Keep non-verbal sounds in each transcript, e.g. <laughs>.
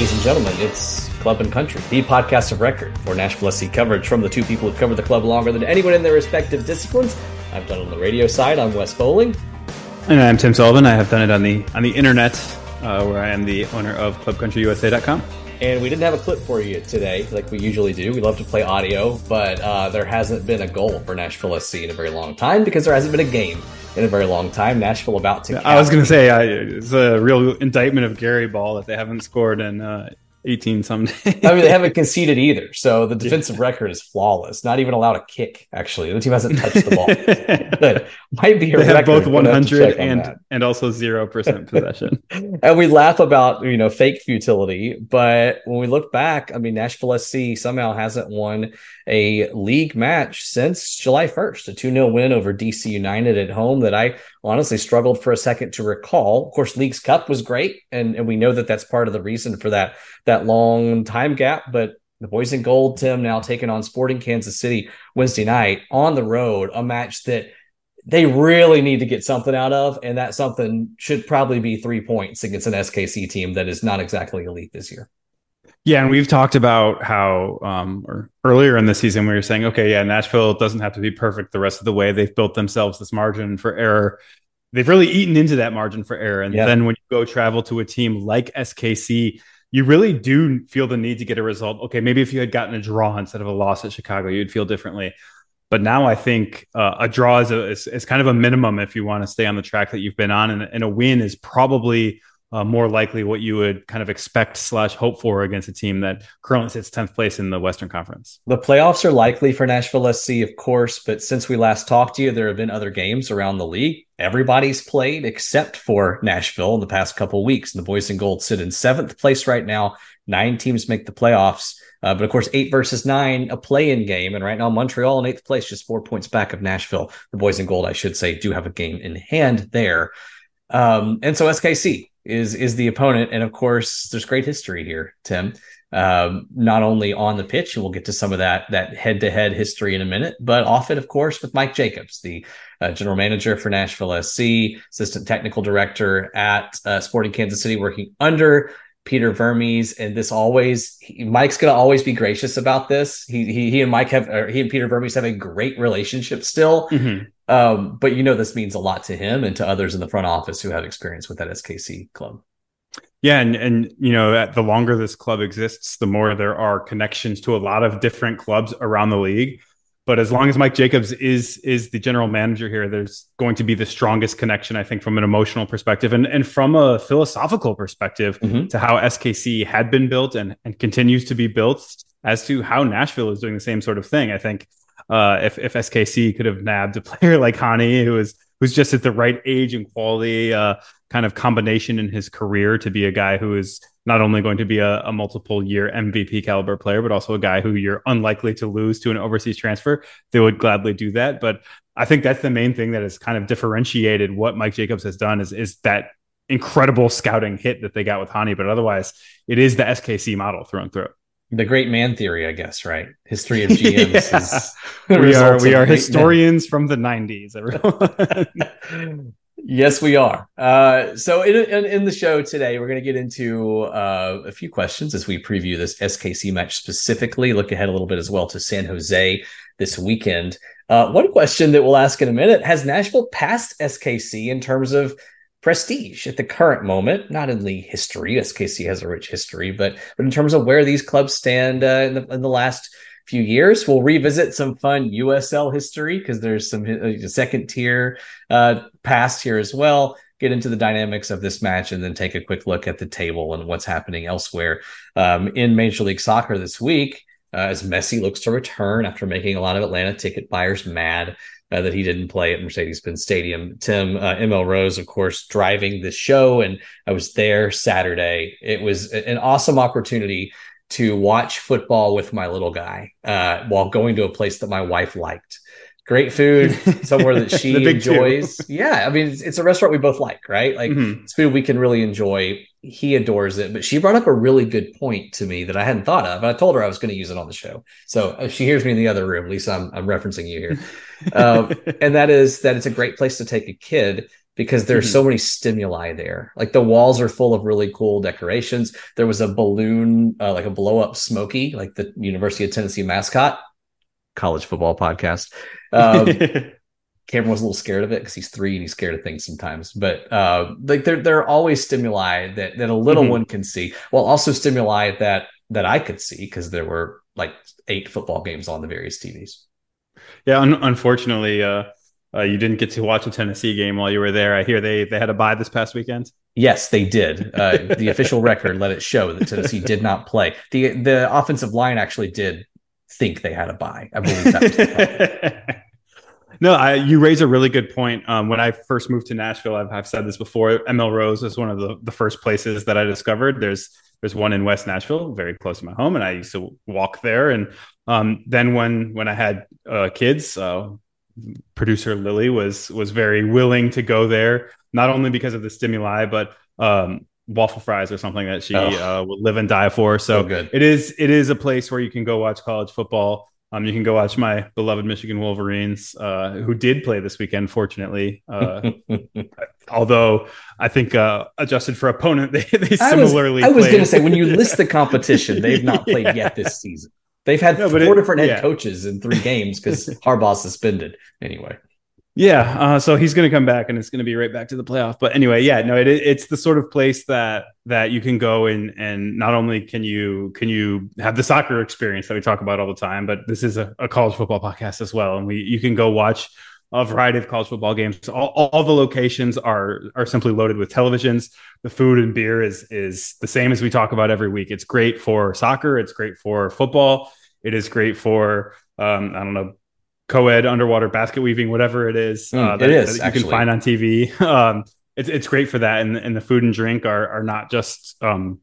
ladies and gentlemen, it's Club and Country, the podcast of record for Nashville SC coverage from the two people who've covered the club longer than anyone in their respective disciplines. I've done it on the radio side. I'm Wes Bowling. And I'm Tim Sullivan. I have done it on the on the internet, uh, where I am the owner of ClubCountryUSA.com. And we didn't have a clip for you today, like we usually do. We love to play audio, but uh, there hasn't been a goal for Nashville SC in a very long time because there hasn't been a game in a very long time. Nashville about to. I was going to say I, it's a real indictment of Gary Ball that they haven't scored in uh, 18 some days. I mean, they haven't <laughs> conceded either. So the defensive yeah. record is flawless. Not even allowed a kick, actually. The team hasn't touched the ball. <laughs> that might be a they record. have both 100 and, and also 0% possession. <laughs> and we laugh about, you know, fake futility. But when we look back, I mean, Nashville SC somehow hasn't won a league match since July 1st, a 2 0 win over DC United at home that I honestly struggled for a second to recall. Of course, Leagues Cup was great, and, and we know that that's part of the reason for that that long time gap. But the boys in gold, Tim, now taking on Sporting Kansas City Wednesday night on the road, a match that they really need to get something out of, and that something should probably be three points against an SKC team that is not exactly elite this year. Yeah, and we've talked about how, um, or earlier in the season, we were saying, okay, yeah, Nashville doesn't have to be perfect the rest of the way. They've built themselves this margin for error. They've really eaten into that margin for error. And yeah. then when you go travel to a team like SKC, you really do feel the need to get a result. Okay, maybe if you had gotten a draw instead of a loss at Chicago, you'd feel differently. But now I think uh, a draw is, a, is, is, kind of a minimum if you want to stay on the track that you've been on, and, and a win is probably uh, more likely what you would kind of expect slash hope for against a team that currently sits 10th place in the Western Conference. The playoffs are likely for Nashville SC, of course, but since we last talked to you, there have been other games around the league. Everybody's played except for Nashville in the past couple weeks. And the boys in gold sit in seventh place right now. Nine teams make the playoffs. Uh, but of course, eight versus nine, a play in game. And right now, Montreal in eighth place, just four points back of Nashville. The boys in gold, I should say, do have a game in hand there. Um, and so SKC is is the opponent, and of course, there's great history here, Tim. Um, not only on the pitch, and we'll get to some of that that head to head history in a minute, but it, of course, with Mike Jacobs, the uh, general manager for Nashville SC, assistant technical director at uh, Sporting Kansas City, working under Peter Vermes, and this always he, Mike's going to always be gracious about this. He he, he and Mike have he and Peter Vermes have a great relationship still. Mm-hmm. Um, but you know this means a lot to him and to others in the front office who have experience with that SKC club. Yeah, and and you know, the longer this club exists, the more there are connections to a lot of different clubs around the league. But as long as Mike Jacobs is is the general manager here, there's going to be the strongest connection, I think, from an emotional perspective and, and from a philosophical perspective mm-hmm. to how SKC had been built and, and continues to be built as to how Nashville is doing the same sort of thing. I think uh, if if SKC could have nabbed a player <laughs> like Hany, who is who's just at the right age and quality, uh, kind of combination in his career to be a guy who is not only going to be a, a, multiple year MVP caliber player, but also a guy who you're unlikely to lose to an overseas transfer, they would gladly do that. But I think that's the main thing that has kind of differentiated what Mike Jacobs has done is, is that incredible scouting hit that they got with Hany. But otherwise, it is the SKC model through and through. The great man theory, I guess, right? History of <laughs> GMs. yeah. we are we are historians men. from the '90s. Everyone. <laughs> Yes, we are. Uh, so in, in, in, the show today, we're going to get into uh, a few questions as we preview this SKC match specifically. Look ahead a little bit as well to San Jose this weekend. Uh, one question that we'll ask in a minute: Has Nashville passed SKC in terms of prestige at the current moment? Not in the history. SKC has a rich history, but but in terms of where these clubs stand uh, in the in the last few years. We'll revisit some fun USL history because there's some uh, second tier uh, past here as well. Get into the dynamics of this match and then take a quick look at the table and what's happening elsewhere um, in Major League Soccer this week. Uh, as Messi looks to return after making a lot of Atlanta ticket buyers mad uh, that he didn't play at Mercedes-Benz Stadium. Tim uh, ML Rose, of course, driving the show, and I was there Saturday. It was an awesome opportunity to watch football with my little guy uh, while going to a place that my wife liked. Great food, <laughs> somewhere that she enjoys. Two. Yeah, I mean, it's, it's, a restaurant we both like, right? Like mm-hmm. it's food we can really enjoy. He adores it, but she brought up a really good point to me that I hadn't thought of. And I told her I was going to use it on the show. So if she hears me in the other room, Lisa, I'm, I'm referencing you here. um, <laughs> and that is that it's a great place to take a kid because there's mm-hmm. so many stimuli there. Like the walls are full of really cool decorations. There was a balloon, uh, like a blow up Smoky, like the University of Tennessee mascot. College football podcast. <laughs> Um, Cameron was a little scared of it because he's three and he's scared of things sometimes. But uh, like there, there are always stimuli that that a little mm-hmm. one can see, while also stimuli that that I could see because there were like eight football games on the various TVs. Yeah, un- unfortunately, uh, uh, you didn't get to watch a Tennessee game while you were there. I hear they they had a bye this past weekend. Yes, they did. Uh, <laughs> the official record let it show that Tennessee did not play. the The offensive line actually did think they had a bye. I believe that. <laughs> no, I, you raise a really good point. Um, when I first moved to Nashville, I've, I've said this before. ML Rose was one of the, the first places that I discovered. There's there's one in West Nashville, very close to my home, and I used to walk there. And um, then when when I had uh, kids, uh, producer Lily was was very willing to go there, not only because of the stimuli, but um, waffle fries or something that she oh. uh, would live and die for. So, so it is it is a place where you can go watch college football. Um, you can go watch my beloved Michigan Wolverines, uh, who did play this weekend, fortunately. Uh, <laughs> although I think uh, adjusted for opponent, <laughs> they, they similarly. I was, was going to say when you list the competition, <laughs> they've not played yeah. yet this season. They've had no, four it, different head yeah. coaches in three games because Harbaugh suspended. Anyway. Yeah, uh, so he's going to come back, and it's going to be right back to the playoff. But anyway, yeah, no, it, it's the sort of place that that you can go and and not only can you can you have the soccer experience that we talk about all the time, but this is a, a college football podcast as well, and we you can go watch a variety of college football games. All, all the locations are are simply loaded with televisions. The food and beer is is the same as we talk about every week. It's great for soccer. It's great for football. It is great for um, I don't know co-ed underwater basket weaving, whatever it is. Mm, uh, that, it is that you can find on TV. <laughs> Um, it's it's great for that, and and the food and drink are are not just um,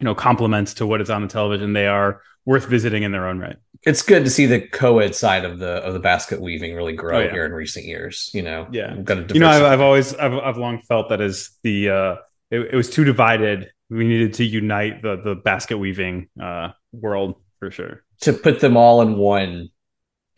you know compliments to what is on the television. They are worth visiting in their own right. It's good to see the co-ed side of the of the basket weaving really grow oh, yeah. here in recent years. You know, yeah, you know, I've, I've, always I've, I've long felt that as the uh, it, it was too divided. We needed to unite the the basket weaving uh, world for sure. To put them all in one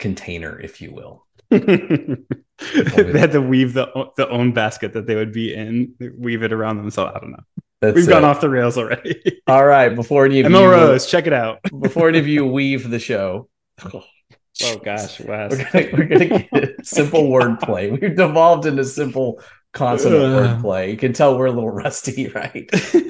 container, if you will. <laughs> they had to weave the the own basket that they would be in, weave it around themselves. I don't know. That's We've it. gone off the rails already. <laughs> All right, before any of ML you Rose, check it out. <laughs> before any of you weave the show. Oh, gosh, Wes. We're gonna, we're gonna get simple wordplay. We've devolved into simple consonant wordplay. You can tell we're a little rusty, right?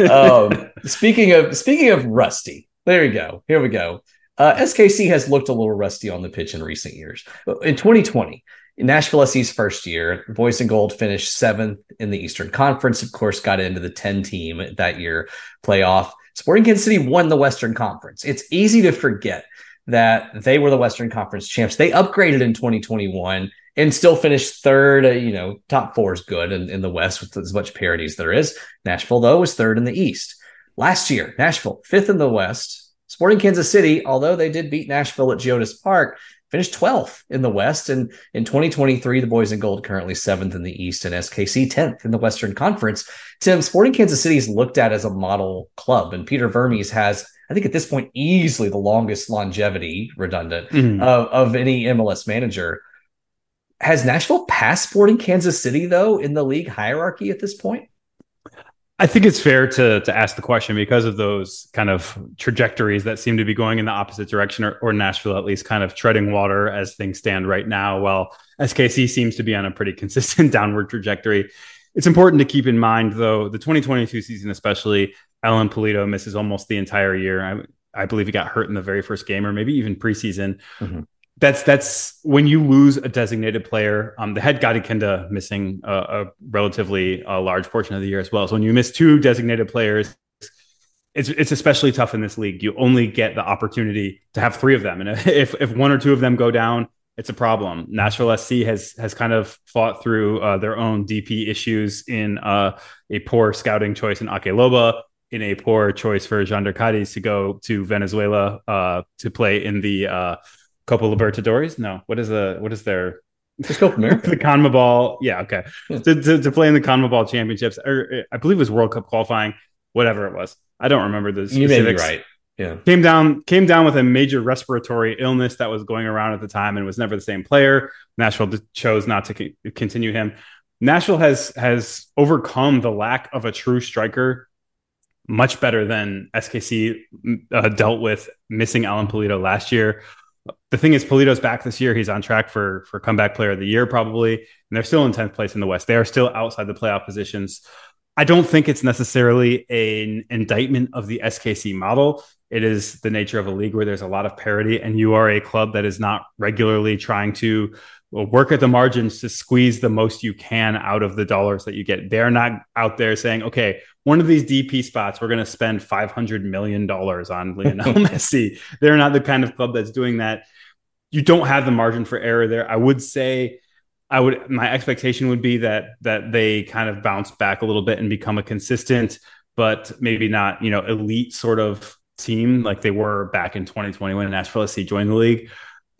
um, speaking of speaking of rusty, there we go. Here we go. Uh, SKC has looked a little rusty on the pitch in recent years. In 2020, Nashville SC's first year, Boys and Gold finished seventh in the Eastern Conference. Of course, got into the 10 team that year playoff. Sporting Kansas City won the Western Conference. It's easy to forget that they were the Western Conference champs. They upgraded in 2021 and still finished third. Uh, you know, top four is good in, in the West with as much parity as there is. Nashville, though, was third in the East. Last year, Nashville, fifth in the West, Sporting Kansas City, although they did beat Nashville at Geodis Park, finished 12th in the West. And in 2023, the Boys in Gold currently seventh in the East and SKC 10th in the Western Conference. Tim, Sporting Kansas City is looked at as a model club, and Peter Vermes has, I think at this point, easily the longest longevity, redundant, mm-hmm. of, of any MLS manager. Has Nashville passed Sporting Kansas City, though, in the league hierarchy at this point? I think it's fair to to ask the question because of those kind of trajectories that seem to be going in the opposite direction, or, or, Nashville at least kind of treading water as things stand right now, while SKC seems to be on a pretty <laughs> consistent downward trajectory. It's important to keep in mind, though, the 2022 season, especially, Alan Pulido misses almost the entire year. I, I believe he got hurt in the very first game, or maybe even preseason. Mm-hmm that's that's when you lose a designated player. Um, the head Gadi Kinda missing a, a relatively a large portion of the year as well. So when you miss two designated players, it's it's especially tough in this league. You only get the opportunity to have three of them, and <laughs> if if one or two of them go down, it's a problem. Nashville SC has has kind of fought through uh, their own DP issues in uh, a poor scouting choice in Ake Loba, in a poor choice for Jhonder Cádiz to go to Venezuela uh, to play in the uh, Copa Libertadores? No. What is the what is their it's Copa America. <laughs> the CONMEBOL. Yeah, okay. Yeah. To, to, to, play in the CONMEBOL championships, or I believe it was World Cup qualifying, whatever it was. I don't remember the specifics. You may be right. Yeah. Came down came down with a major respiratory illness that was going around at the time and was never the same player. Nashville chose not to continue him. Nashville has has overcome the lack of a true striker much better than SKC uh, dealt with missing Alan Pulido last year. The thing is, Pulido's back this year. He's on track for for comeback player of the year probably, and they're still in tenth place in the West. They are still outside the playoff positions. I don't think it's necessarily an indictment of the SKC model. It is the nature of a league where there's a lot of parity, and you are a club that is not regularly trying to work at the margins to squeeze the most you can out of the dollars that you get. They're not out there saying, okay, one of these DP spots, we're going to spend $500 million on Lionel <laughs> Messi. They're not the kind of club that's doing that. You don't have the margin for error there. I would say, I would, my expectation would be that, that they kind of bounce back a little bit and become a consistent, but maybe not, you know, elite sort of team like they were back in 2020 when Nashville SC joined the league,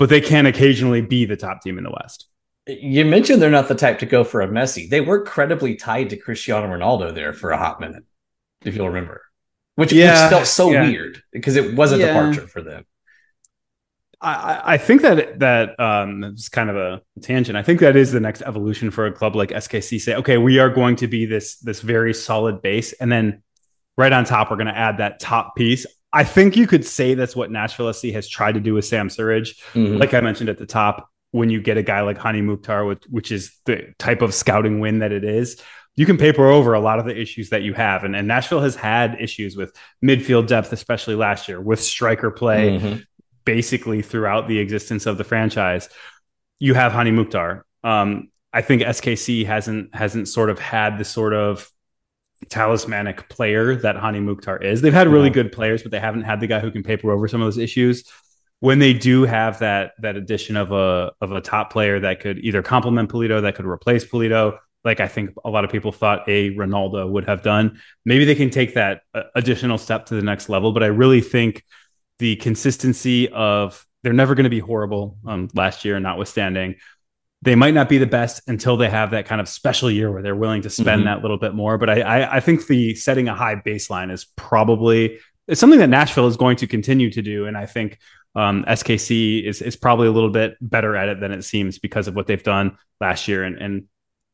but they can occasionally be the top team in the West. You mentioned they're not the type to go for a Messi. They were credibly tied to Cristiano Ronaldo there for a hot minute, if you'll remember, which, yeah, which felt so yeah. weird because it was a yeah. departure for them. I, I think that that um, it's kind of a tangent. I think that is the next evolution for a club like SKC. Say, okay, we are going to be this this very solid base, and then right on top, we're going to add that top piece. I think you could say that's what Nashville SC has tried to do with Sam Surridge. Mm-hmm. Like I mentioned at the top, when you get a guy like Hany Mukhtar, which, which is the type of scouting win that it is, you can paper over a lot of the issues that you have. And, and Nashville has had issues with midfield depth, especially last year, with striker play, mm-hmm. basically throughout the existence of the franchise. You have Hany Mukhtar. Um, I think SKC hasn't hasn't sort of had the sort of talismanic player that Hany Mukhtar is. They've had really yeah. good players, but they haven't had the guy who can paper over some of those issues. When they do have that that addition of a of a top player that could either complement Pulido, that could replace Pulido, like I think a lot of people thought a Ronaldo would have done, maybe they can take that uh, additional step to the next level. But I really think the consistency of they're never going to be horrible. Um, last year, notwithstanding, they might not be the best until they have that kind of special year where they're willing to spend mm-hmm. that little bit more. But I, I, I, think the setting a high baseline is probably it's something that Nashville is going to continue to do, and I think um, SKC is is probably a little bit better at it than it seems because of what they've done last year and, and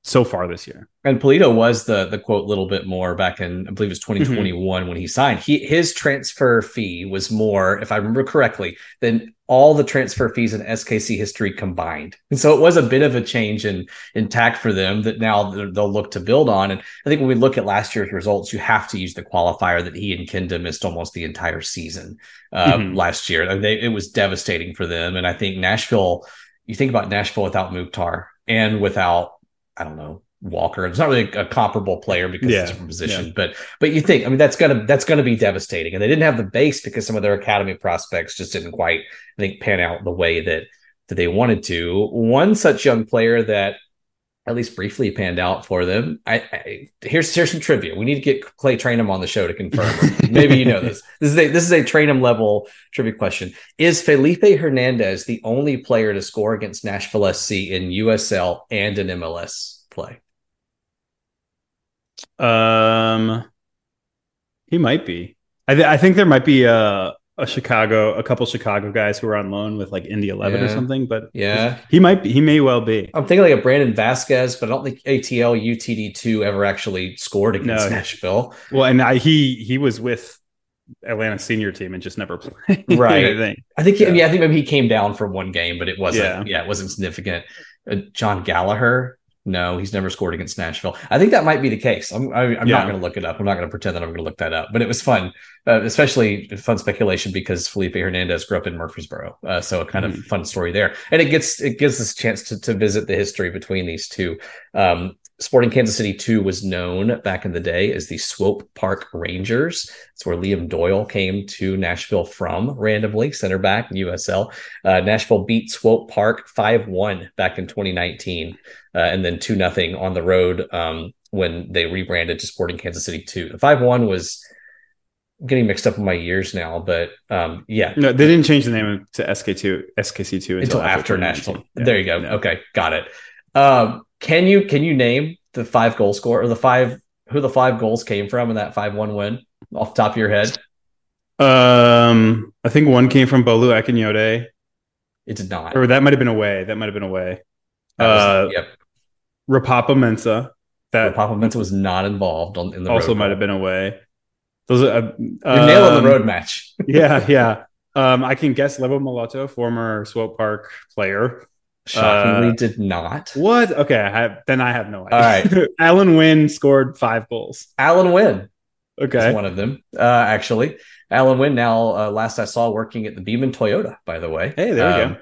so far this year. And Pulido was the the quote little bit more back in I believe it was 2021 mm-hmm. when he signed. He his transfer fee was more, if I remember correctly, than all the transfer fees in SKC history combined. And so it was a bit of a change in in tact for them that now they'll look to build on. And I think when we look at last year's results, you have to use the qualifier that he and Kinda missed almost the entire season uh, mm-hmm. last year. They, it was devastating for them. And I think Nashville, you think about Nashville without Mukhtar and without I don't know Walker. It's not really a, comparable player because yeah, it's a different position, yeah. but but you think I mean that's gonna that's gonna be devastating. And they didn't have the base because some of their academy prospects just didn't quite I think pan out the way that that they wanted to. One such young player that at least briefly panned out for them. I, I, here's here's some trivia. We need to get Clay Trainum on the show to confirm. <laughs> Maybe you know this. This is a this is a Trainum level trivia question. Is Felipe Hernandez the only player to score against Nashville SC in USL and an MLS play? Um, he might be. I, th- I think there might be a a Chicago, a couple Chicago guys who are on loan with like Indy 11 yeah. or something, but yeah, he might be, he may well be. I'm thinking like a Brandon Vazquez, but I don't think ATL UTD2 ever actually scored against no. Nashville. Well, and I, he, he was with Atlanta senior team and just never played. <laughs> Right. I think, I think, he, yeah. I think maybe he came down for one game, but it wasn't, yeah, yeah it wasn't significant. Uh, Jon Gallagher, no, he's never scored against Nashville. I think that might be the case. I'm, I, am yeah. not going to look it up. I'm not going to pretend that I'm going to look that up. But it was fun, uh, especially fun speculation because Felipe Hernandez grew up in Murfreesboro, uh, so a kind mm-hmm. of fun story there. And it gets it gives us a chance to, to visit the history between these two. Um, Sporting Kansas City 2 was known back in the day as the Swope Park Rangers. It's where Liam Doyle came to Nashville from randomly, center back in USL. Uh, Nashville beat Swope Park 5 1 back in 2019, uh, and then 2 0 on the road um, when they rebranded to Sporting Kansas City 2. The 5 1 was getting mixed up in my years now, but um, yeah. No, they didn't change the name to SK2, SKC2 until, until after, after Nashville. Yeah. There you go. Yeah. Okay, got it. Um, can you can you name the five goal score or the five who the five goals came from in that five one win off the top of your head? Um, I think one came from Bolu Akinyode. It did not. Or that might have been away. That might have been away. Uh, yep. Ropapa Mensah. That Papa Mensah was not involved on in the also might have been away. Those are uh, You're nailing the um, road match. <laughs> yeah, yeah. Um, I can guess Lebo Moloto, former Swope Park player. Shockingly, uh, did not. What? Okay, I have, then I have no idea. All right. <laughs> Alan Winn scored five goals. Alan Winn. Okay. one of them, uh, actually. Alan Winn, now, uh, last I saw, working at the Beaman Toyota, by the way. Hey, there um, go.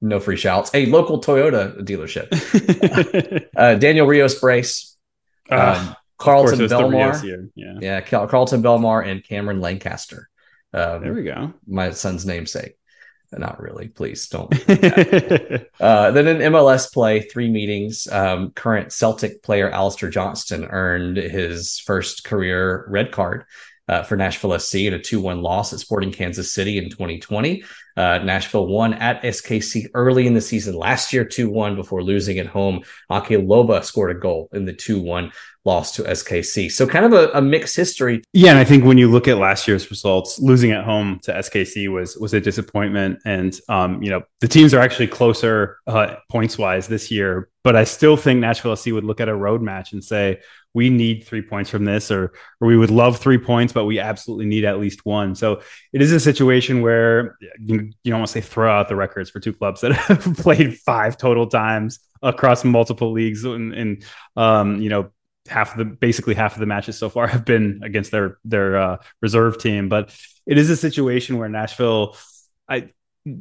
No free shouts. A local Toyota dealership. <laughs> <laughs> uh, Daniel Rios Brace. Ah, um, Kharlton Belmar. Yeah. yeah, Kharlton Belmar and Cameron Lancaster. Um, there we go. My son's namesake. Not really. Please don't. <laughs> uh, then in MLS play, three meetings. Um, current Celtic player Alistair Johnston earned his first career red card uh, for Nashville SC in a 2 1 loss at Sporting Kansas City in 2020. Uh, Nashville won at SKC early in the season last year, 2 1, before losing at home. Ake Loba scored a goal in the 2 1 loss to SKC. So, kind of a, a, mixed history. Yeah. And I think when you look at last year's results, losing at home to SKC was was a disappointment. And, um, you know, the teams are actually closer uh, points wise this year. But I still think Nashville SC would look at a road match and say, we need three points from this, or or we would love three points, but we absolutely need at least one. So it is a situation where you, you don't want to say throw out the records for two clubs that <laughs> have played five total times across multiple leagues, and, and um, you know half of the basically half of the matches so far <laughs> have been against their their uh, reserve team. But it is a situation where Nashville, I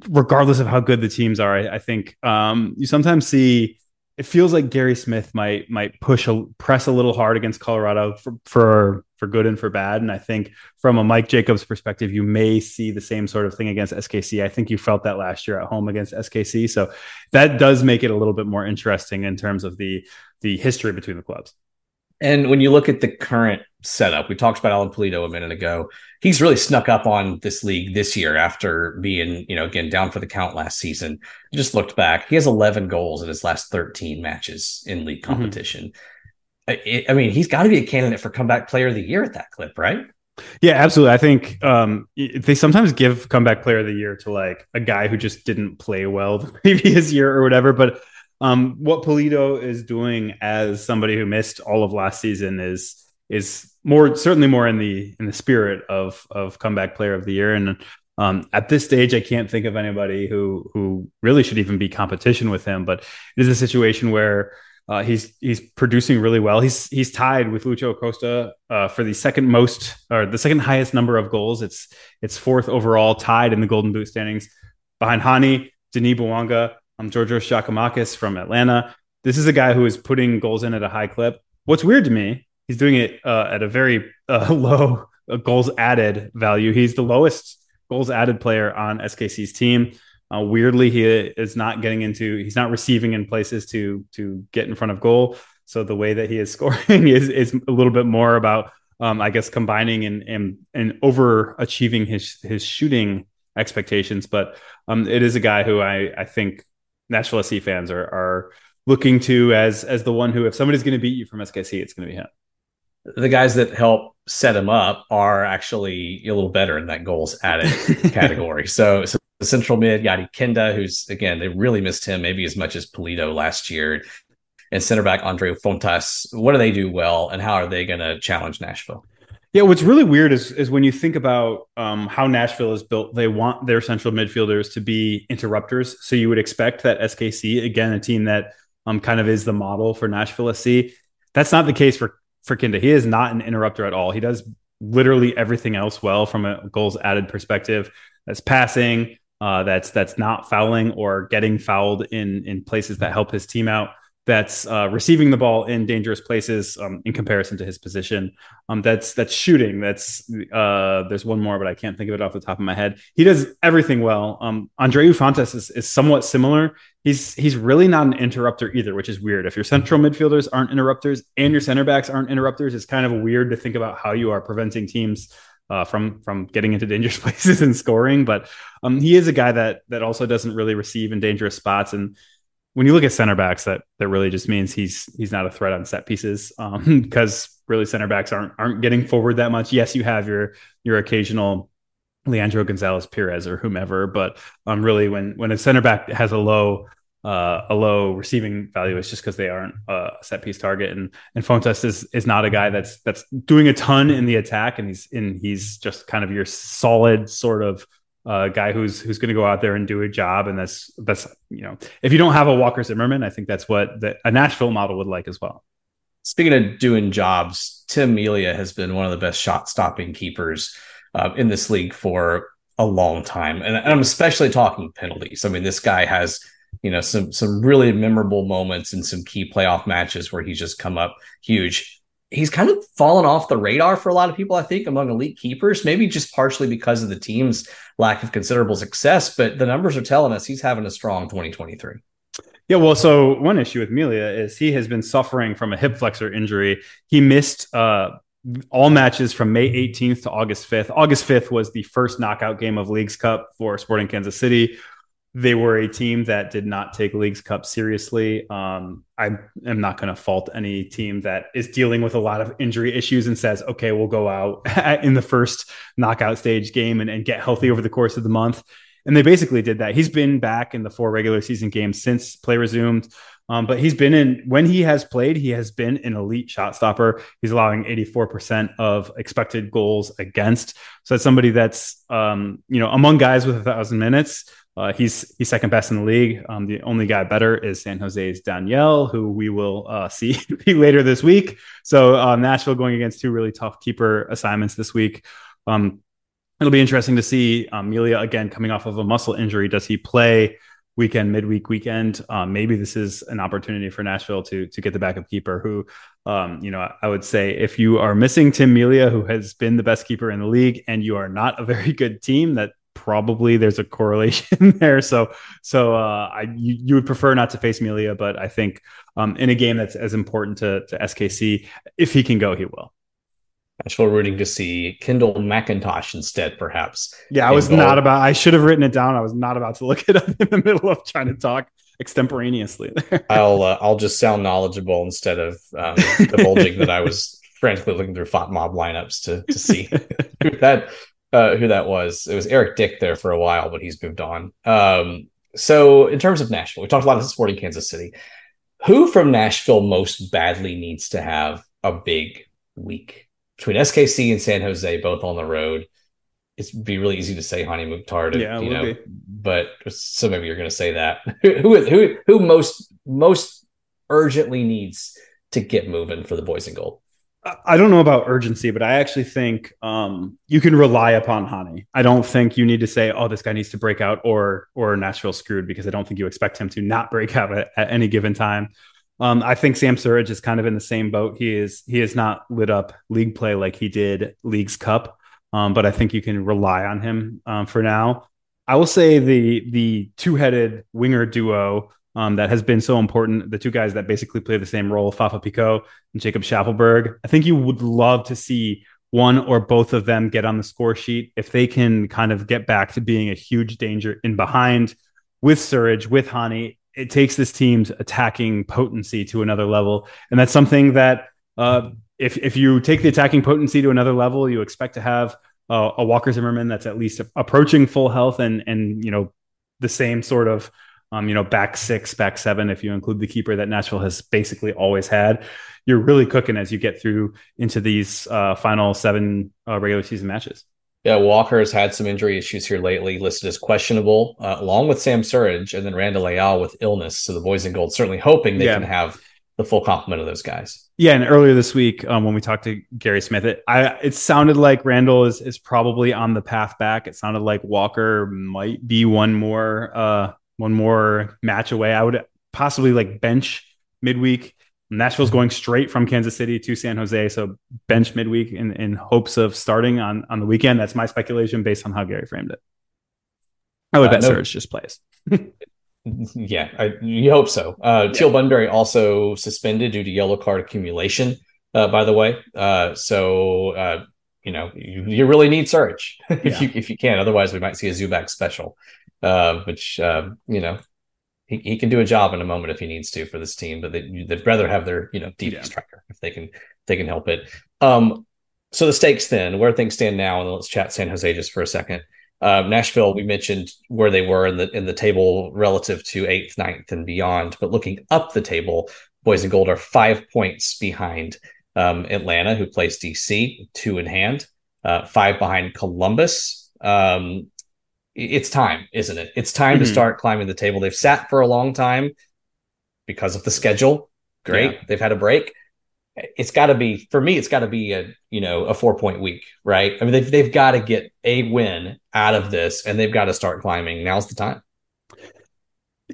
regardless of how good the teams are, I, I think um, you sometimes see it feels like Gary Smith might might push a press a little hard against Colorado for for for good and for bad. And I think from a Mike Jacobs perspective, you may see the same sort of thing against SKC. I think you felt that last year at home against SKC. So that does make it a little bit more interesting in terms of the the history between the clubs. And when you look at the current setup, we talked about Alan Pulido a minute ago. He's really snuck up on this league this year after being, you know, again down for the count last season. just looked back. He has 11 goals in his last 13 matches in league mm-hmm. competition. Mm-hmm. I, I mean, he's got to be a candidate for comeback player of the year at that clip, right? Yeah, absolutely. I think um, they sometimes give comeback player of the year to like a guy who just didn't play well the <laughs> previous year or whatever. But um, what Pulido is doing as somebody who missed all of last season is is more certainly more in the in the spirit of of comeback player of the year. And um, at this stage, I can't think of anybody who who really should even be competition with him. But it is a situation where uh, he's he's producing really well. He's he's tied with Lucho Acosta uh, for the second most or the second highest number of goals. It's it's fourth overall, tied in the Golden Boot standings behind Hany, Denis Bouanga, um, Georgios Giakoumakis from Atlanta. This is a guy who is putting goals in at a high clip. What's weird to me, he's doing it uh, at a very uh, <laughs> low uh, goals added value. He's the lowest goals added player on SKC's team. Uh, weirdly, he is not getting into, he's not receiving in places to to get in front of goal. So the way that he is <laughs> scoring is is a little bit more about, um, I guess, combining and and and overachieving his his shooting expectations. But um, it is a guy who I I think Nashville SC fans are are looking to as as the one who if somebody's going to beat you from SKC, it's going to be him. The guys that help set him up are actually a little better in that goals added <laughs> category. So, so the central mid, Gadi Kinda, who's again, they really missed him maybe as much as Pulido last year. And center back Andreu Fontas. What do they do well and how are they going to challenge Nashville? Yeah, what's really weird is is when you think about um, how Nashville is built. They want their central midfielders to be interrupters. So you would expect that SKC, again, a team that um, kind of is the model for Nashville SC. That's not the case for for Kinda. He is not an interrupter at all. He does literally everything else well from a goals added perspective. That's passing. Uh, that's that's not fouling or getting fouled in in places that help his team out that's uh, receiving the ball in dangerous places um, in comparison to his position. Um, that's that's shooting. That's uh, there's one more, but I can't think of it off the top of my head. He does everything well. Um, Andreu Fontas is, is somewhat similar. He's he's really not an interrupter either, which is weird. If your central midfielders aren't interrupters and your center backs aren't interrupters, it's kind of weird to think about how you are preventing teams uh, from from getting into dangerous <laughs> places and scoring. But um, he is a guy that that also doesn't really receive in dangerous spots and when you look at center backs, that that really just means he's he's not a threat on set pieces because um, <laughs> really center backs aren't aren't getting forward that much. Yes, you have your your occasional Leandro Gonzalez Pirez or whomever, but um, really when when a center back has a low uh, a low receiving value is just because they aren't a set piece target. And and Fontas is is not a guy that's that's doing a ton in the attack, and he's in he's just kind of your solid sort of uh, guy who's who's going to go out there and do a job. And that's that's you know if you don't have a Walker Zimmerman, I think that's what the, a Nashville model would like as well. Speaking of doing jobs, Tim Melia has been one of the best shot stopping keepers uh, in this league for a long time, and I'm especially talking penalties. I mean, this guy has you know some some really memorable moments and some key playoff matches where he's just come up huge he's kind of fallen off the radar for a lot of people i think among elite keepers maybe just partially because of the team's lack of considerable success but the numbers are telling us he's having a strong 2023 yeah, well, so one issue with Melia is he has been suffering from a hip flexor injury. He missed uh, all matches from May 18th to August 5th. August 5th was the first knockout game of Leagues Cup for Sporting Kansas City they were a team that did not take Leagues Cup seriously. Um, I am not going to fault any team that is dealing with a lot of injury issues and says, okay, we'll go out <laughs> in the first knockout stage game and, and, get healthy over the course of the month. And they basically did that. He's been back in the four regular season games since play resumed. Um, but he's been in when he has played, he has been an elite shot stopper. He's allowing 84% of expected goals against. So that's somebody that's um, you know among guys with a thousand minutes. Uh, he's he's second best in the league. Um, the only guy better is San Jose's Daniel, who we will uh, see <laughs> later this week. So uh, Nashville going against two really tough keeper assignments this week. Um, it'll be interesting to see um, Melia again coming off of a muscle injury. Does he play weekend, midweek, weekend? Um, maybe this is an opportunity for Nashville to to get the backup keeper. Who, um, you know, I would say if you are missing Tim Melia, who has been the best keeper in the league, and you are not a very good team, that probably there's a correlation <laughs> there. So, so uh, I you, you, would prefer not to face Melia, but I think um, in a game that's as important to, to SKC, if he can go, he will. Nashville rooting to see Kendall McIntosh instead, perhaps. Yeah, I was not about. I should have written it down. I was not about to look it up <laughs> in the middle of trying to talk extemporaneously. <laughs> I'll uh, I'll just sound knowledgeable instead of um, divulging that I was frantically looking through FotMob lineups to to see that uh, who that was. It was Eric Dick there for a while, but he's moved on. Um, so, in terms of Nashville, we talked a lot of Sporting Kansas City. Who from Nashville most badly needs to have a big week between SKC and San Jose, both on the road? It'd be really easy to say Hany Mukhtar, to, yeah, you know, be. but some of you are going to say that. <laughs> who who who most most urgently needs to get moving for the boys in gold? I don't know about urgency, but I actually think um, you can rely upon Hany. I don't think you need to say, "Oh, this guy needs to break out," or "or Nashville screwed," because I don't think you expect him to not break out at, at any given time. Um, I think Sam Surridge is kind of in the same boat. He is he has not lit up league play like he did Leagues Cup, um, but I think you can rely on him um, for now. I will say the the two headed winger duo um, that has been so important. The two guys that basically play the same role, Fafa Picault and Jacob Shaffelburg. I think you would love to see one or both of them get on the score sheet if they can kind of get back to being a huge danger in behind with Surridge, with Hany. It takes this team's attacking potency to another level, and that's something that uh, if if you take the attacking potency to another level, you expect to have uh, a Walker Zimmerman that's at least approaching full health and and you know the same sort of um, you know, back six, back seven, if you include the keeper that Nashville has basically always had, you're really cooking as you get through into these uh, final seven uh, regular season matches. Yeah, Walker has had some injury issues here lately, listed as questionable, uh, along with Sam Surridge and then Randall Leal with illness. So the boys in gold certainly hoping they yeah. can have the full complement of those guys. Yeah, and earlier this week um, when we talked to Gary Smith, it I it sounded like Randall is is probably on the path back. It sounded like Walker might be one more uh, one more match away. I would possibly like bench midweek. Nashville's going straight from Kansas City to San Jose, so bench midweek in, in hopes of starting on on the weekend. That's my speculation based on how Gary framed it. I would uh, bet no, just plays. <laughs> yeah, I, you hope so. Uh, yeah. Teal Bunbury also suspended due to yellow card accumulation. Uh, by the way, uh, so uh, you know you, you, really need Surridge <laughs> if yeah. you if you can. Otherwise, we might see a Zubak special uh, which uh, you know he, he can do a job in a moment if he needs to for this team, but they, would rather have their you know deep yeah. striker if they can if they can help it. Um, so the stakes then, where things stand now, and let's chat San Jose just for a second. Uh, Nashville, we mentioned where they were in the in the table relative to eighth, ninth, and beyond. But looking up the table, Boys and Gold are five points behind um, Atlanta, who plays DC, two in hand, uh, five behind Columbus. Um, it's time, isn't it? It's time mm-hmm. to start climbing the table. They've sat for a long time because of the schedule. Great, yeah. they've had a break. It's got to be for me. It's got to be a you know a four point week, right? I mean, they've they've got to get a win out of this, and they've got to start climbing. Now's the time.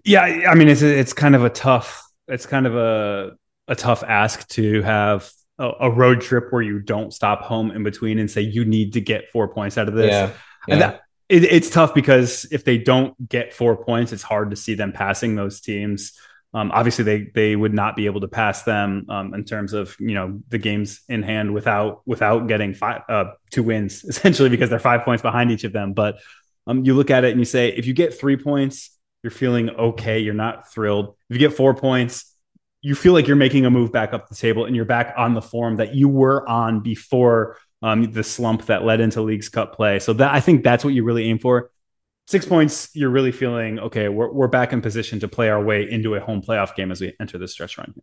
Yeah, I mean, it's it's kind of a tough. It's kind of a a tough ask to have a, a road trip where you don't stop home in between and say you need to get four points out of this. Yeah, yeah. And that, it, it's tough because if they don't get four points, it's hard to see them passing those teams. Um, obviously, they they would not be able to pass them um, in terms of you know the games in hand without without getting five uh, two wins <laughs> essentially because they're five points behind each of them. But um, you look at it and you say if you get three points, you're feeling okay. You're not thrilled. If you get four points, you feel like you're making a move back up the table and you're back on the form that you were on before um, the slump that led into Leagues Cup play. So that I think that's what you really aim for. Six points, you're really feeling okay. We're we're back in position to play our way into a home playoff game as we enter this stretch run.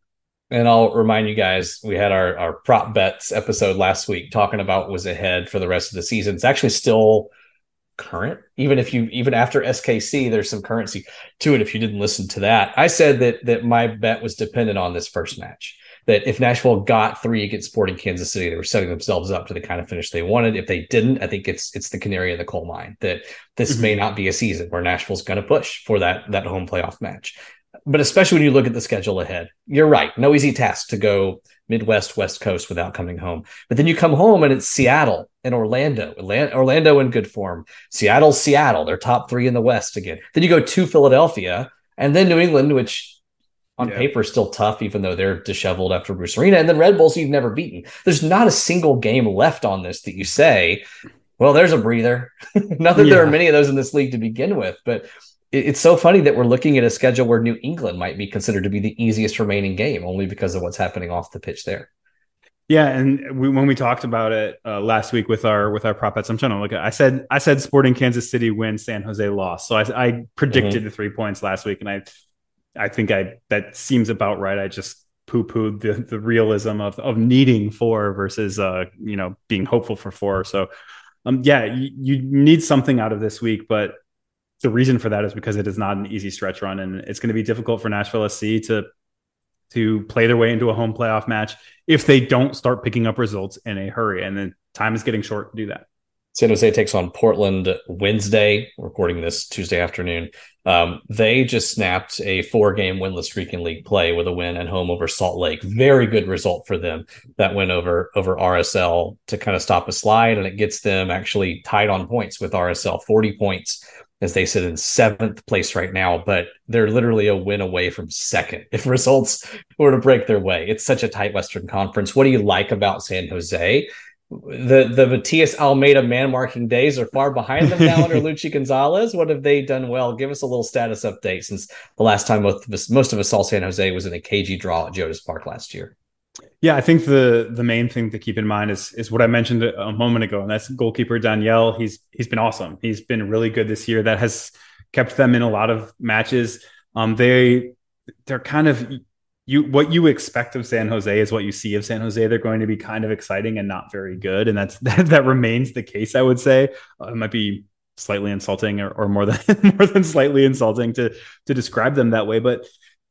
And I'll remind you guys, we had our our prop bets episode last week talking about was ahead for the rest of the season. It's actually still current even if you even after skc there's some currency to it if you didn't listen to that i said that that my bet was dependent on this first match that if Nashville got three against Sporting Kansas City, they were setting themselves up to the kind of finish they wanted. If they didn't, I think it's it's the canary in the coal mine that this mm-hmm. may not be a season where Nashville's going to push for that that home playoff match. But especially when you look at the schedule ahead, you're right. No easy task to go Midwest, West Coast without coming home. But then you come home and it's Seattle and Orlando, Orlando in good form. Seattle, Seattle, they're top three in the West again. Then you go to Philadelphia and then New England, which on yeah. paper still tough, even though they're disheveled after Bruce Arena. And then Red Bulls you've never beaten. There's not a single game left on this that you say, well, there's a breather. <laughs> not that yeah. there are many of those in this league to begin with, but it's so funny that we're looking at a schedule where New England might be considered to be the easiest remaining game only because of what's happening off the pitch there. Yeah, and we, when we talked about it uh, last week with our with our prop bets, I'm trying to look at. I said I said Sporting Kansas City win, San Jose loss. So I, I predicted mm-hmm. the three points last week, and I I think I that seems about right. I just poo pooed the, the realism of of needing four versus uh you know being hopeful for four. So um yeah, you, you need something out of this week, but the reason for that is because it is not an easy stretch run, and it's going to be difficult for Nashville SC to to play their way into a home playoff match if they don't start picking up results in a hurry. And then time is getting short to do that. San Jose takes on Portland Wednesday, recording this Tuesday afternoon. Um, they just snapped a four game winless streak in league play with a win at home over Salt Lake. Very good result for them. That win over over RSL to kind of stop a slide, and it gets them actually tied on points with RSL, 40 points as they sit in seventh place right now, but they're literally a win away from second <laughs> if results were to break their way. It's such a tight Western Conference. What do you like about San Jose? The the Matias Almeyda man marking days are far behind them now under <laughs> Luchi Gonzalez. What have they done well? Give us a little status update since the last time most of us, most of us saw San Jose was in a cagey draw at Geodis Park last year. Yeah, I think the the main thing to keep in mind is is what I mentioned a moment ago, and that's goalkeeper Daniel. He's he's been awesome. He's been really good this year. That has kept them in a lot of matches. Um, they they're kind of you what you expect of San Jose is what you see of San Jose. They're going to be kind of exciting and not very good, and that's <laughs> that, that remains the case. I would say uh, it might be slightly insulting or, or more than <laughs> more than slightly insulting to to describe them that way, but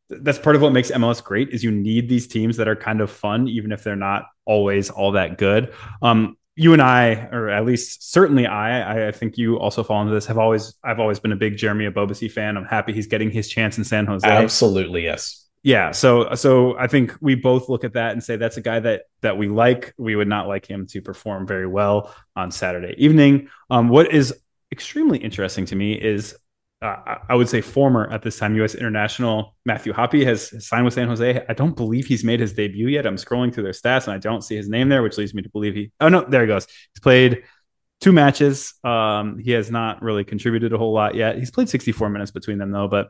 that's part of what makes MLS great is you need these teams that are kind of fun, even if they're not always all that good. Um, you and I, or at least certainly I, I think you also fall into this. Have always, I've always been a big Jeremy Ebobisse fan. I'm happy he's getting his chance in San Jose. Absolutely, yes yeah so so i think we both look at that and say that's a guy that that we like we would not like him to perform very well on saturday evening um, what is extremely interesting to me is uh, I would say former at this time U.S. international Matthew Hoppe has signed with San Jose. I don't believe he's made his debut yet. I'm scrolling through their stats and I don't see his name there, which leads me to believe he. Oh no, there he goes. He's played two matches. Um, he has not really contributed a whole lot yet. He's played 64 minutes between them though, but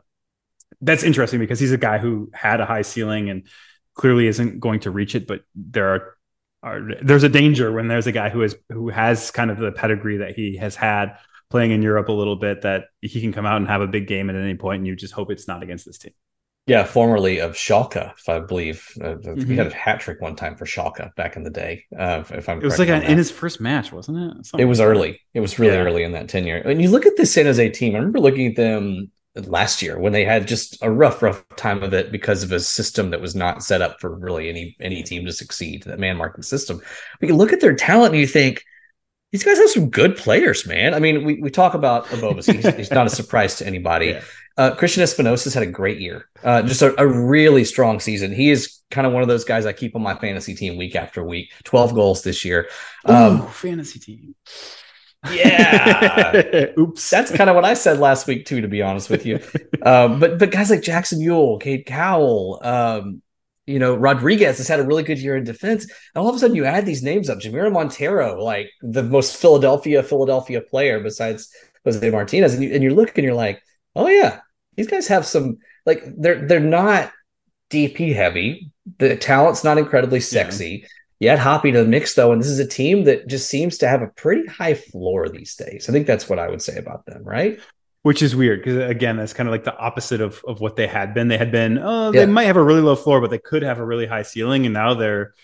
that's interesting because he's a guy who had a high ceiling and clearly isn't going to reach it. But there are, are there's a danger when there's a guy who is who has kind of the pedigree that he has had. playing in Europe a little bit that he can come out and have a big game at any point, and you just hope it's not against this team. Yeah, formerly of Schalke, if I believe. Uh, mm-hmm. He had a hat trick one time for Schalke back in the day. Uh, if I'm, it was like in his first match, wasn't it? Something it was like early. It was really yeah. early in that tenure. And you look at the San Jose team. I remember looking at them last year when they had just a rough, rough time of it because of a system that was not set up for really any any team to succeed. That man marking system. But you look at their talent and you think these guys have some good players, man. I mean, we, we talk about Ebobisse. He's, <laughs> he's not a surprise to anybody. Yeah. Uh, Cristian Espinoza's had a great year, uh, just a, a, really strong season. He is kind of one of those guys I keep on my fantasy team week after week. Twelve goals this year. Um, Ooh, fantasy team. Yeah. <laughs> Oops. That's kind of what I said last week too, to be honest with you. <laughs> um, but but guys like Jackson Yueill, Cade Cowell, um, you know, Rodriguez has had a really good year in defense. And all of a sudden you add these names up. Jamiro Monteiro, like the most Philadelphia, Philadelphia player besides Jose Martinez. And, you, and you're looking, you're like, oh yeah, these guys have some like they're they're not DP heavy. The talent's not incredibly sexy. Yeah. You add Hoppe to the mix though, and this is a team that just seems to have a pretty high floor these days. I think that's what I would say about them, right? Which is weird because again, that's kind of like the opposite of of what they had been. They had been, oh, they yeah. might have a really low floor, but they could have a really high ceiling, and now they're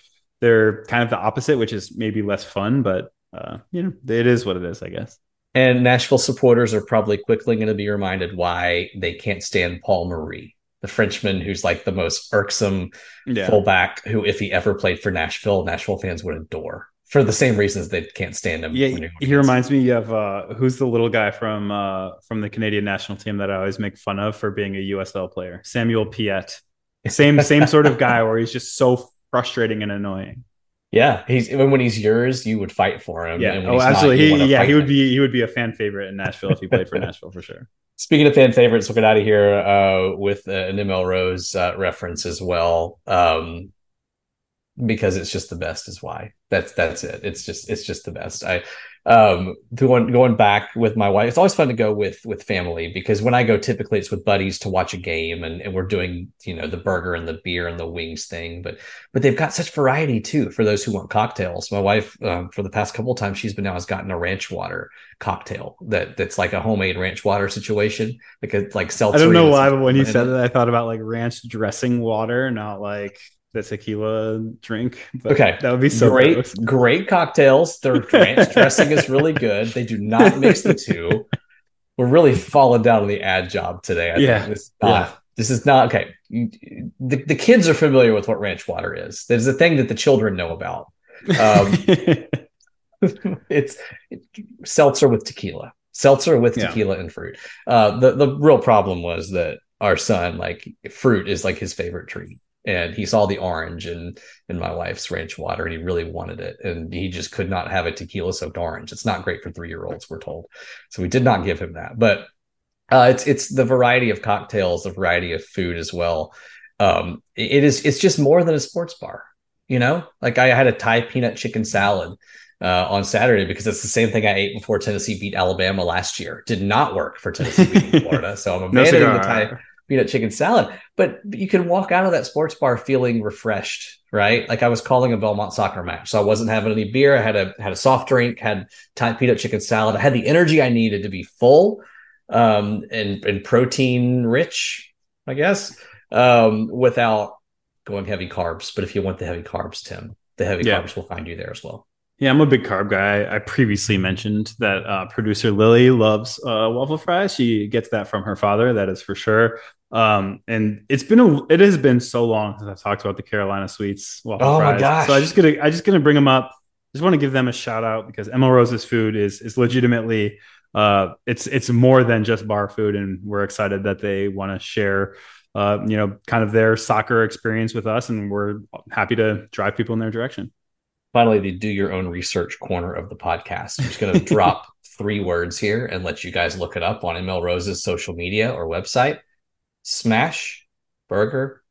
they're kind of the opposite, which is maybe less fun, but uh, you know, it is what it is, I guess. And Nashville supporters are probably quickly going to be reminded why they can't stand Paul Marie, the Frenchman who's like the most irksome yeah. fullback who, if he ever played for Nashville, Nashville fans would adore for the same reasons they can't stand him. Yeah, he reminds me of uh, who's the little guy from uh, from the Canadian national team that I always make fun of for being a USL player, Samuel Piette. Same same sort of guy <laughs> where he's just so frustrating and annoying. Yeah, he's even when he's yours, you would fight for him. Yeah, oh, absolutely. Not, he, yeah, he would him. be he would be a fan favorite in Nashville if he played for <laughs> Nashville for sure. Speaking of fan favorites, we'll get out of here uh, with uh, an M.L. Rose uh, reference as well, um, because it's just the best. Is why that's that's it. It's just it's just the best. I um going going back with my wife. It's always fun to go with with family because when i go typically it's with buddies to watch a game and, and we're doing you know the burger and the beer and the wings thing. But but they've got such variety too for those who want cocktails. My wife um, for the past couple of times she's been now has gotten a ranch water cocktail that that's like a homemade ranch water situation. Like a like seltzer i don't know why but when you said that i thought about like ranch dressing water not like the tequila drink. okay, that would be so great. Gross. Great cocktails. Their ranch <laughs> dressing is really good. They do not mix the two. We're really falling down on the ad job today. I yeah, this is not, yeah. This is not okay. The, the kids are familiar with what ranch water is. There's a thing that the children know about. Um, <laughs> it's it, seltzer with tequila. Seltzer with tequila yeah. and fruit. Uh, the the real problem was that our son like fruit is like his favorite treat and he saw the orange in in my wife's ranch water and he really wanted it and he just could not have a tequila soaked orange. It's not great for three year olds we're told. So we did not give him that. But uh, it's it's the variety of cocktails the variety of food as well. Um, it is it's just more than a sports bar you know? Like i had a thai peanut chicken salad uh, on Saturday because it's the same thing I ate before Tennessee beat Alabama last year. Did not work for Tennessee beating <laughs> Florida, so I'm abandoning no the Thai peanut chicken salad. But you can walk out of that sports bar feeling refreshed, right? Like I was calling a Belmont soccer match, so I wasn't having any beer. I had a had a soft drink, had peanut chicken salad. I had the energy I needed to be full um, and and protein rich, I guess, um, without going heavy carbs. But if you want the heavy carbs, Tim, the heavy yeah. carbs will find you there as well. Yeah, I'm a big carb guy. I previously mentioned that uh, producer Lily loves uh, waffle fries. She gets that from her father, that is for sure. Um, and it's been a, it has been so long since I've talked about the Carolina Sweets waffle oh fries. my gosh! So I just gonna I just gonna bring them up. Just want to give them a shout out because M.L. Rose's food is is legitimately uh, it's it's more than just bar food, and we're excited that they want to share uh, you know, kind of their soccer experience with us, and we're happy to drive people in their direction finally the do your own research corner of the podcast. I'm just going <laughs> to drop three words here and let you guys look it up on M.L. Rose's social media or website. Smash burger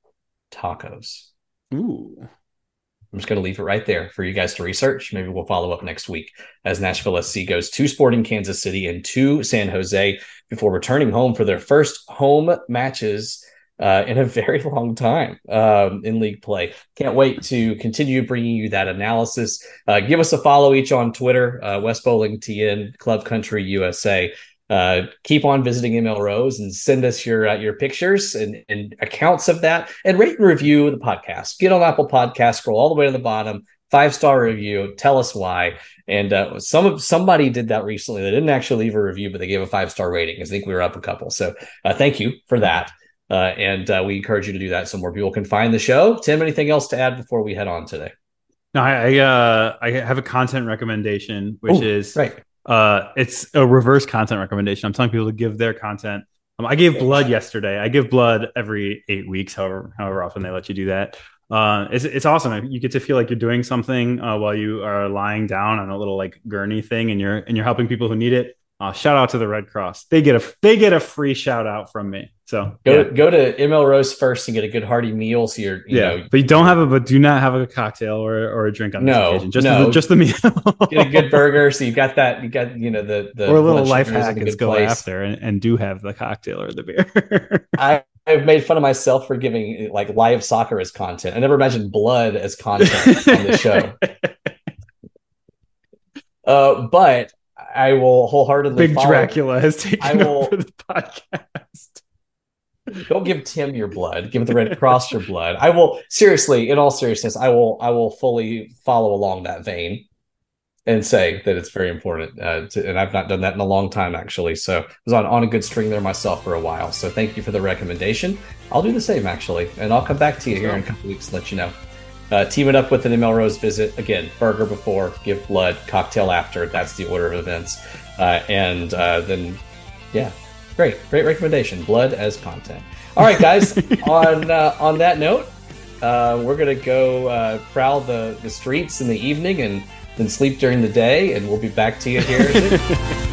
tacos. Ooh. I'm just going to leave it right there for you guys to research. Maybe we'll follow up next week as Nashville SC goes to Sporting Kansas City and to San Jose before returning home for their first home matches uh, in a very <laughs> long time um, in league play. Can't wait to continue bringing you that analysis. Uh, give us a follow each on Twitter, uh, West Bowling TN, Club Country USA. Uh, keep on visiting ML Rose and send us your uh, your pictures and, and accounts of that, and rate and review the podcast. Get on Apple Podcast, scroll all the way to the bottom, five star review. Tell us why. And uh, some of somebody did that recently. They didn't actually leave a review, but they gave a five star rating. I think we were up a couple. So uh, thank you for that. Uh, and uh, we encourage you to do that so more people can find the show. Tim, anything else to add before we head on today? No, I I, uh, I have a content recommendation, which Ooh, is right. Uh, it's a reverse content recommendation. I'm telling people to give their content. Um, I gave blood yesterday. I give blood every eight weeks, however however often they let you do that. Uh, it's it's awesome. You get to feel like you're doing something uh, while you are lying down on a little like gurney thing, and you're and you're helping people who need it. Uh, shout out to the Red Cross. They get a they get a free shout out from me. So go yeah. go to ML Rose first and get a good hearty meal. So you're you yeah, know, but you don't have a but do not have a cocktail or, or a drink on no, this occasion. Just no. the, just the meal. <laughs> get a good burger. So you got that. You got you know the the or a little life hack is go place. after and, and do have the cocktail or the beer. <laughs> I I've made fun of myself for giving like live soccer as content. I never imagined blood as content on the show. <laughs> Uh, but I will wholeheartedly. Big Dracula has taken I will, over the podcast. Don't give Tim your blood. Give the Red Cross your blood. I will seriously, in all seriousness, I will. I will fully follow along that vein and say that it's very important. Uh, to, and I've not done that in a long time, actually. So I was on, on a good string there myself for a while. So thank you for the recommendation. I'll do the same, actually. And I'll come back to you here in a couple weeks to let you know. Uh, team it up with an ML Rose visit. Again, burger before, give blood, cocktail after. That's the order of events. Uh, and uh, then, yeah, great, great recommendation. Blood as content. All right, guys. <laughs> on uh, on that note, uh, we're gonna go uh, prowl the the streets in the evening and then sleep during the day, and we'll be back to you here. <laughs>